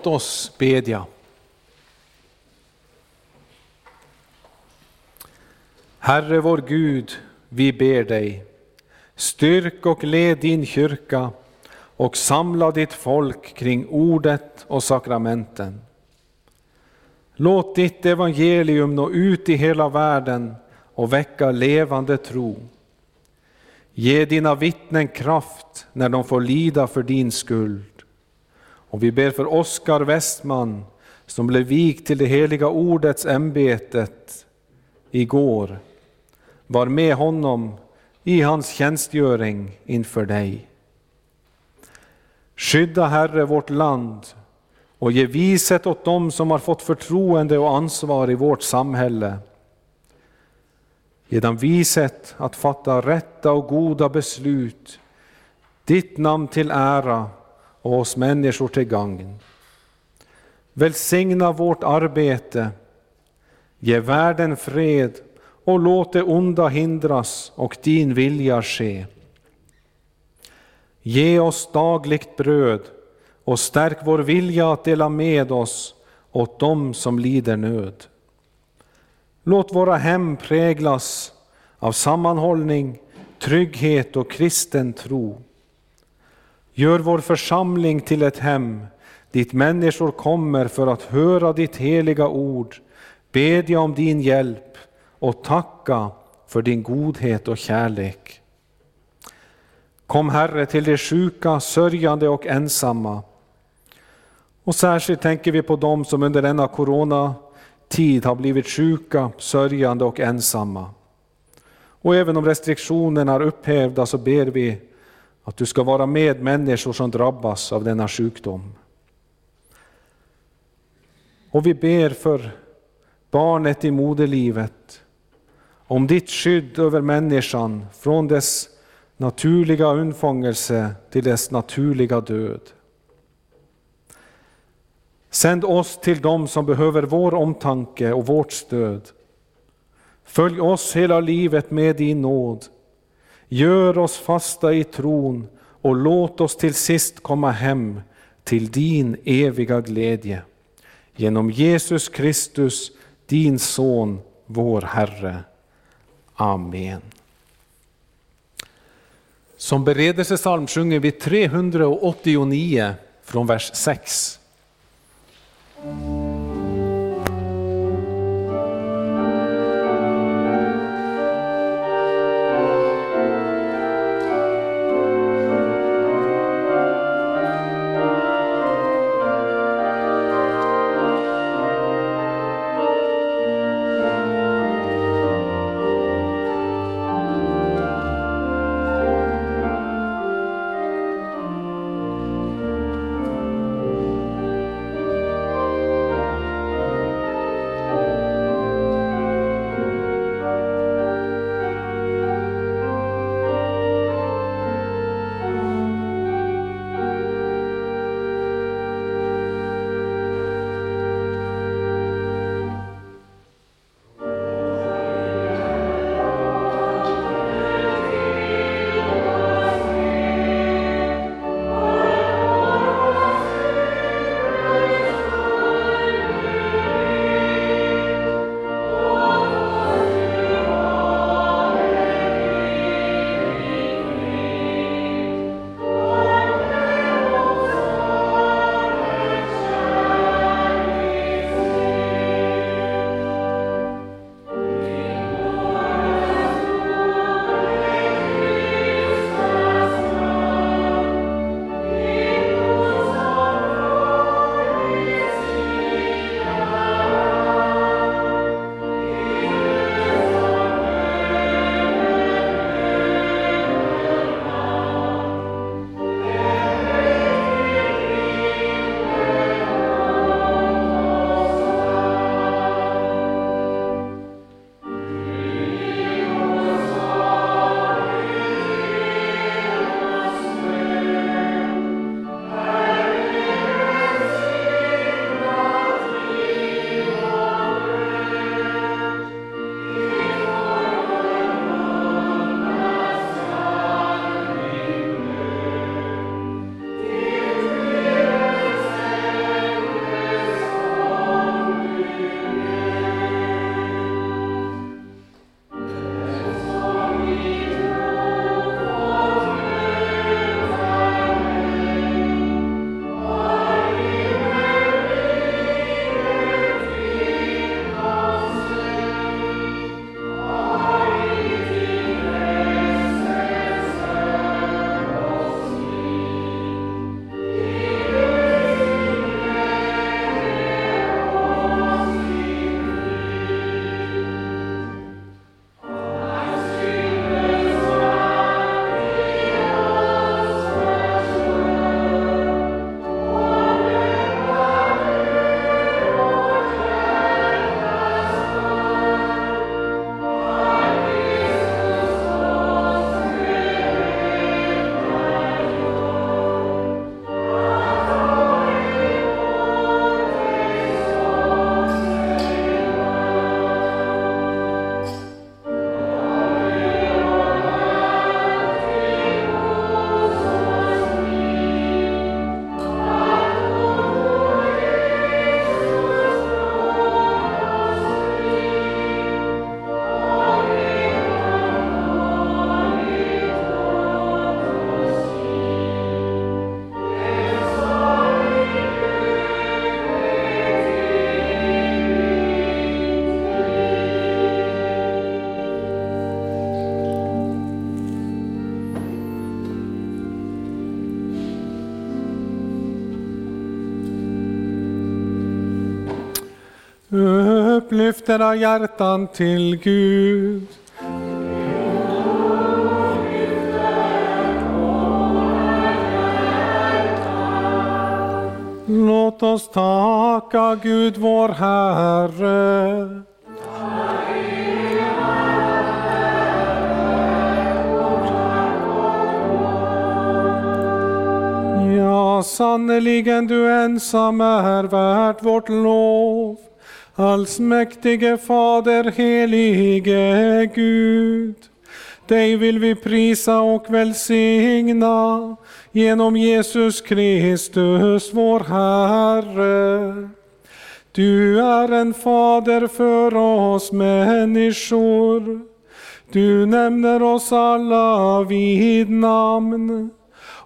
Låt oss bedja. Herre vår Gud, vi ber dig, styrk och led din kyrka och samla ditt folk kring ordet och sakramenten. Låt ditt evangelium nå ut i hela världen och väcka levande tro. Ge dina vittnen kraft när de får lida för din skuld. Och vi ber för Oskar Westman som blev vikt till det heliga ordets ämbetet igår. Var med honom i hans tjänstgöring inför dig. Skydda Herre vårt land och ge vishet åt dem som har fått förtroende och ansvar i vårt samhälle. Ge dem vishet att fatta rätta och goda beslut, ditt namn till ära och oss människor till gagn. Välsigna vårt arbete, ge världen fred och låt det onda hindras och din vilja ske. Ge oss dagligt bröd och stärk vår vilja att dela med oss åt dem som lider nöd. Låt våra hem präglas av sammanhållning, trygghet och kristen tro. Gör vår församling till ett hem dit människor kommer för att höra ditt heliga ord, bedja om din hjälp och tacka för din godhet och kärlek. Kom Herre till de sjuka, sörjande och ensamma. Och särskilt tänker vi på dem som under denna coronatid har blivit sjuka, sörjande och ensamma. Och även om restriktionerna är upphävda så ber vi att du ska vara med människor som drabbas av denna sjukdom. Och vi ber för barnet i moderlivet, om ditt skydd över människan från dess naturliga undfångelse till dess naturliga död. Sänd oss till dem som behöver vår omtanke och vårt stöd. Följ oss hela livet med din nåd. Gör oss fasta i tron och låt oss till sist komma hem till din eviga glädje. Genom Jesus Kristus, din Son, vår Herre. Amen. Som beredelsesalm sjunger vi 389 från vers 6. Lyft era hjärtan till Gud. Låt oss tacka Gud vår Herre. Ja, sannerligen du ensam är värd vårt lov. Allsmäktige Fader, helige Gud. Dig vill vi prisa och välsigna genom Jesus Kristus, vår Herre. Du är en fader för oss människor. Du nämner oss alla vid namn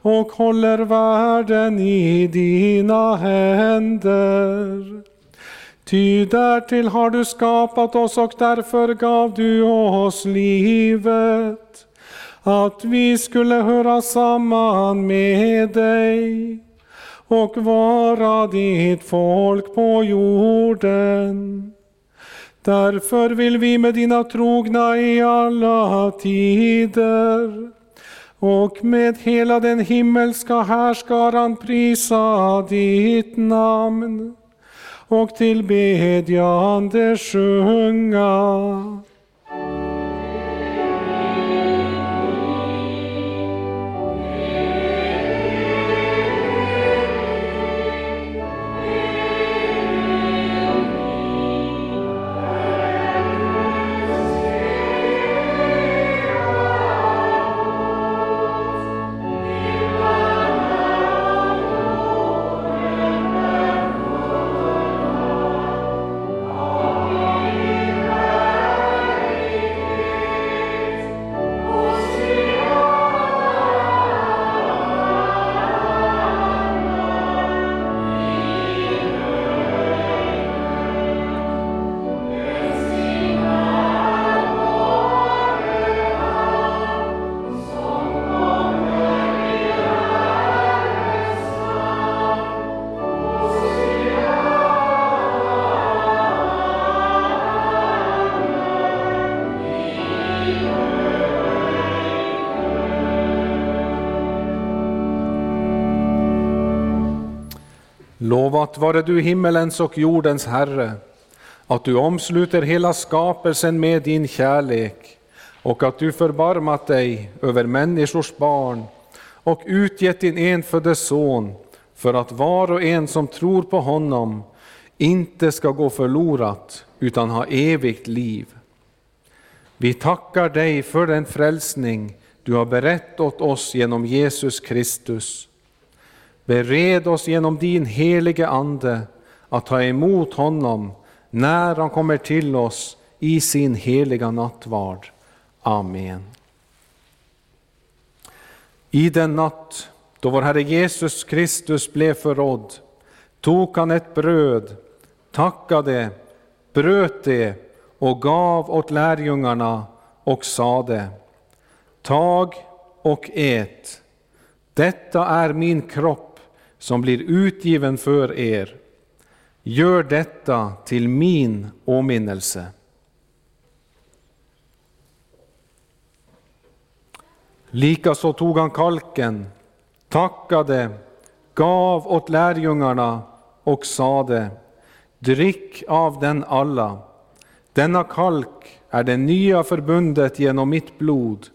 och håller världen i dina händer. Ty därtill har du skapat oss och därför gav du oss livet, att vi skulle höra samman med dig och vara ditt folk på jorden. Därför vill vi med dina trogna i alla tider och med hela den himmelska härskaran prisa ditt namn och till bedjande sjunga. Lovat vare du himmelens och jordens Herre, att du omsluter hela skapelsen med din kärlek och att du förbarmat dig över människors barn och utgett din enfödde son för att var och en som tror på honom inte ska gå förlorat utan ha evigt liv. Vi tackar dig för den frälsning du har berett åt oss genom Jesus Kristus. Bered oss genom din helige Ande att ta emot honom när han kommer till oss i sin heliga nattvard. Amen. I den natt då vår Herre Jesus Kristus blev förrådd tog han ett bröd, tackade, bröt det och gav åt lärjungarna och sade Tag och ät, detta är min kropp som blir utgiven för er. Gör detta till min åminnelse. Likaså tog han kalken, tackade, gav åt lärjungarna och sade, drick av den alla. Denna kalk är det nya förbundet genom mitt blod,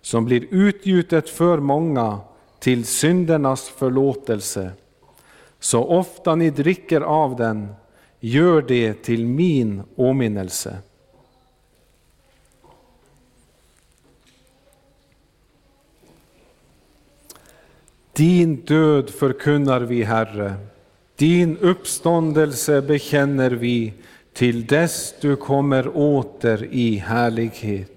som blir utgjutet för många till syndernas förlåtelse. Så ofta ni dricker av den, gör det till min åminnelse. Din död förkunnar vi, Herre, din uppståndelse bekänner vi till dess du kommer åter i härlighet.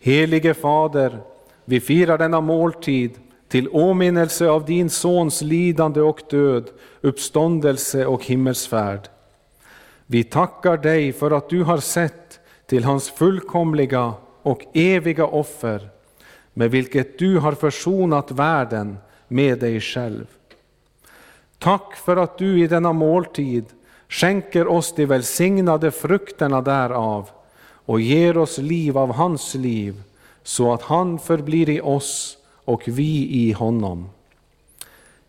Helige Fader, vi firar denna måltid till åminnelse av din Sons lidande och död, uppståndelse och himmelsfärd. Vi tackar dig för att du har sett till hans fullkomliga och eviga offer, med vilket du har försonat världen med dig själv. Tack för att du i denna måltid skänker oss de välsignade frukterna därav och ger oss liv av hans liv, så att han förblir i oss och vi i honom.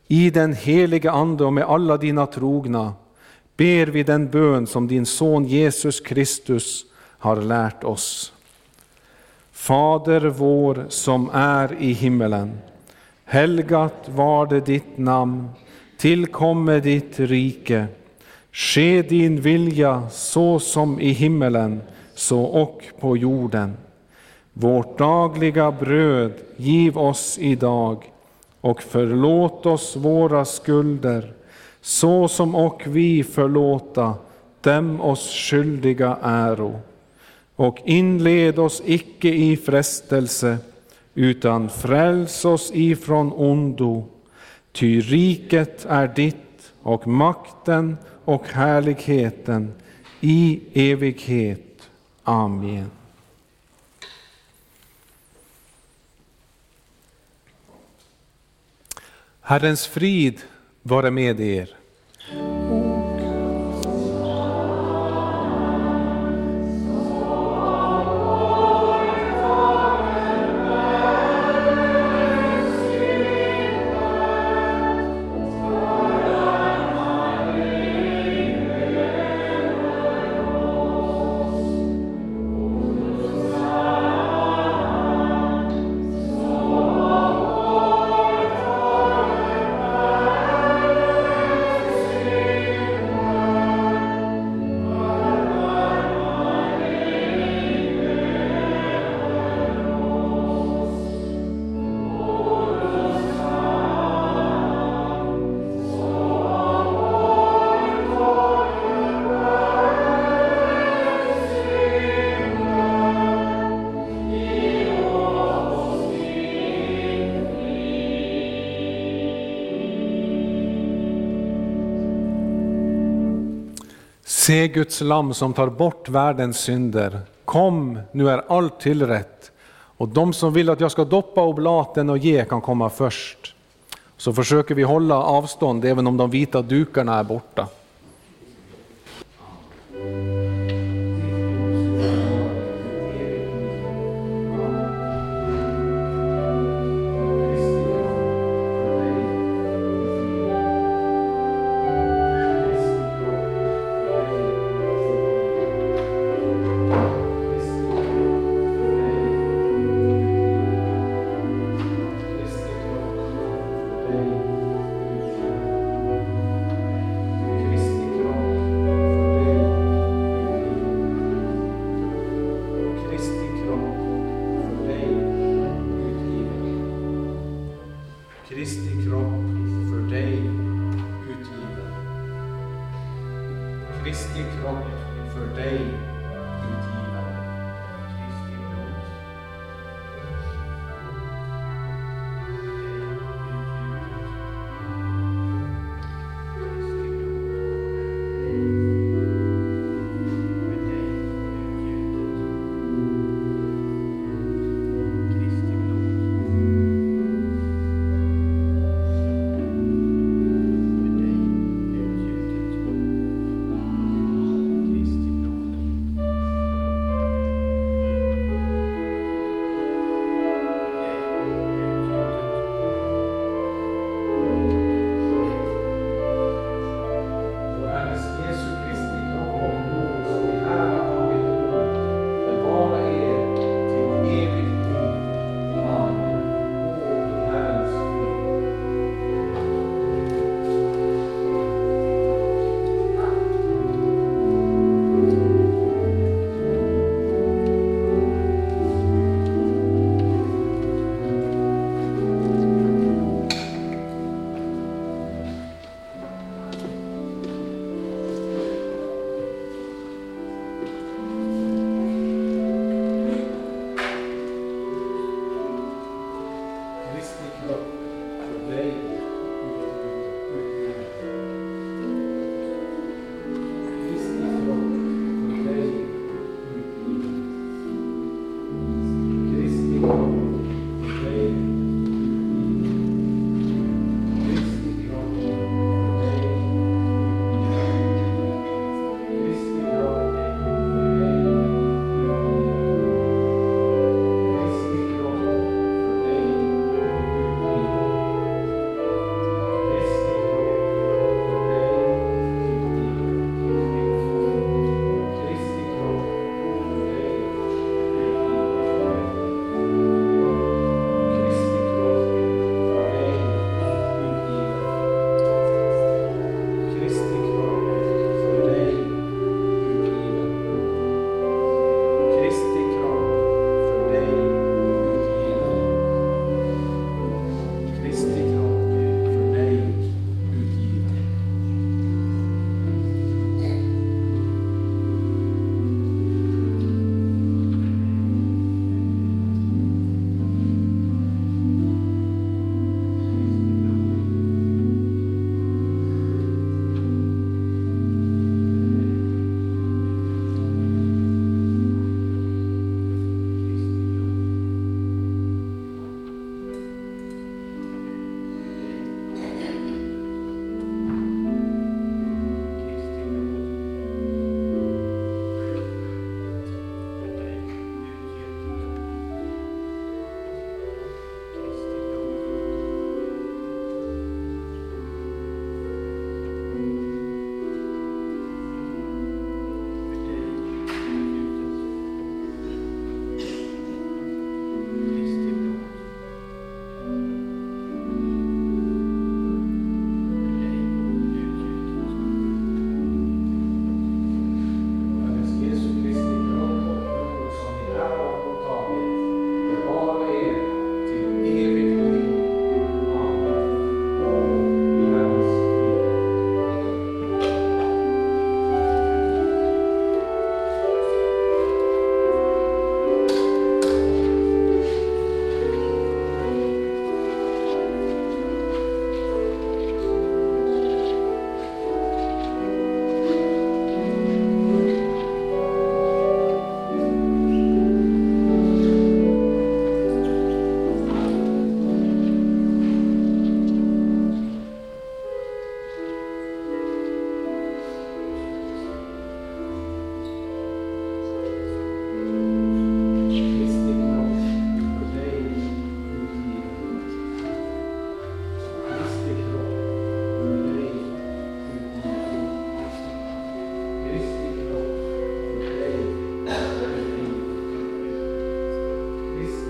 I den helige Ande och med alla dina trogna ber vi den bön som din son Jesus Kristus har lärt oss. Fader vår som är i himmelen. Helgat var det ditt namn. Tillkomme ditt rike. Ske din vilja så som i himmelen, så och på jorden. Vårt dagliga bröd giv oss idag och förlåt oss våra skulder, så som och vi förlåta dem oss skyldiga äro. Och inled oss icke i frestelse, utan fräls oss ifrån ondo. Ty riket är ditt och makten och härligheten i evighet. Amen. Herrens frid vare med er. Se Guds lam som tar bort världens synder. Kom, nu är allt tillrätt. Och de som vill att jag ska doppa oblaten och ge kan komma först. Så försöker vi hålla avstånd även om de vita dukarna är borta.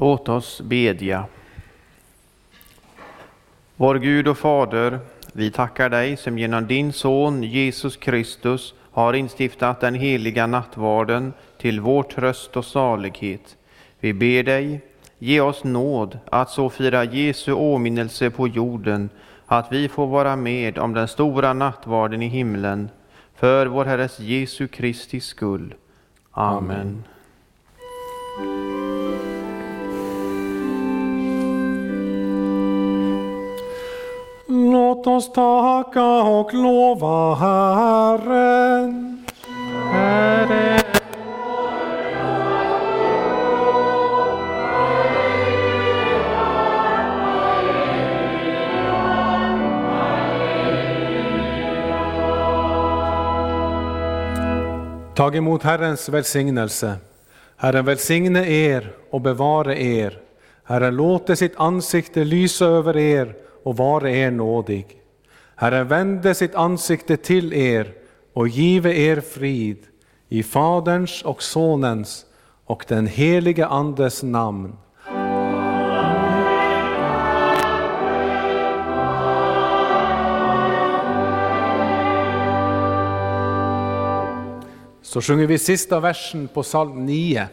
Låt oss bedja. Vår Gud och Fader, vi tackar dig som genom din Son Jesus Kristus har instiftat den heliga nattvarden till vår tröst och salighet. Vi ber dig, ge oss nåd att så fira Jesu åminnelse på jorden, att vi får vara med om den stora nattvarden i himlen, för vår Herres Jesu Kristi skull. Amen. Amen. Oss tacka och lova Herren. Herre. Tag emot Herrens välsignelse. Herren välsigne er och bevare er. Herren låter sitt ansikte lysa över er och vare er nådig. Herren vände sitt ansikte till er och give er frid i Faderns och Sonens och den helige Andes namn. Så sjunger vi sista versen på psalm 9.